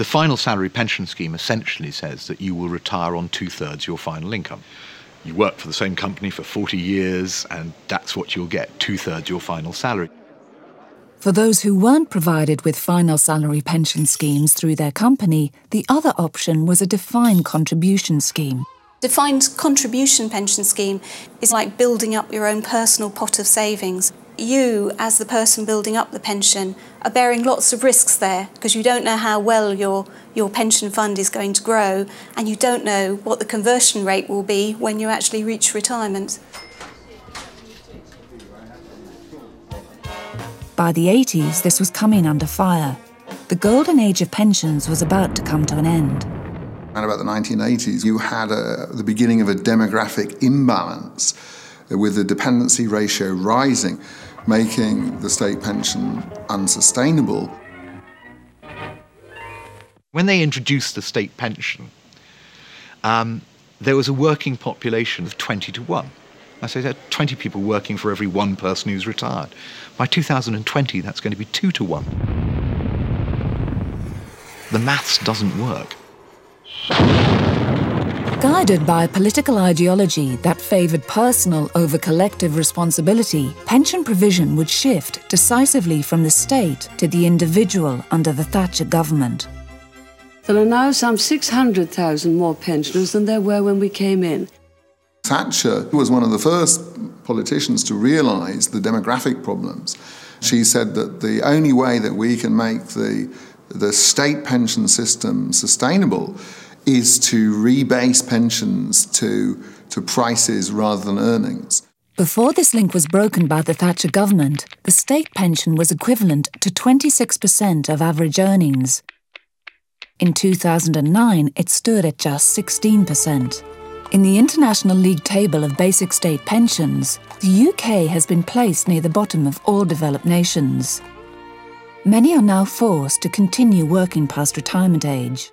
The final salary pension scheme essentially says that you will retire on two thirds your final income. You work for the same company for 40 years, and that's what you'll get two thirds your final salary. For those who weren't provided with final salary pension schemes through their company, the other option was a defined contribution scheme. Defined contribution pension scheme is like building up your own personal pot of savings. You, as the person building up the pension, are bearing lots of risks there because you don't know how well your, your pension fund is going to grow and you don't know what the conversion rate will be when you actually reach retirement. By the 80s, this was coming under fire. The golden age of pensions was about to come to an end. Around about the 1980s, you had a, the beginning of a demographic imbalance uh, with the dependency ratio rising, making the state pension unsustainable. When they introduced the state pension, um, there was a working population of 20 to 1. I say there are 20 people working for every one person who's retired. By 2020, that's going to be two to one. The maths doesn't work. Guided by a political ideology that favoured personal over collective responsibility, pension provision would shift decisively from the state to the individual under the Thatcher government. There are now some 600,000 more pensioners than there were when we came in. Thatcher was one of the first politicians to realise the demographic problems. She said that the only way that we can make the, the state pension system sustainable is to rebase pensions to, to prices rather than earnings. Before this link was broken by the Thatcher government, the state pension was equivalent to 26% of average earnings. In 2009, it stood at just 16%. In the International League table of basic state pensions, the UK has been placed near the bottom of all developed nations. Many are now forced to continue working past retirement age.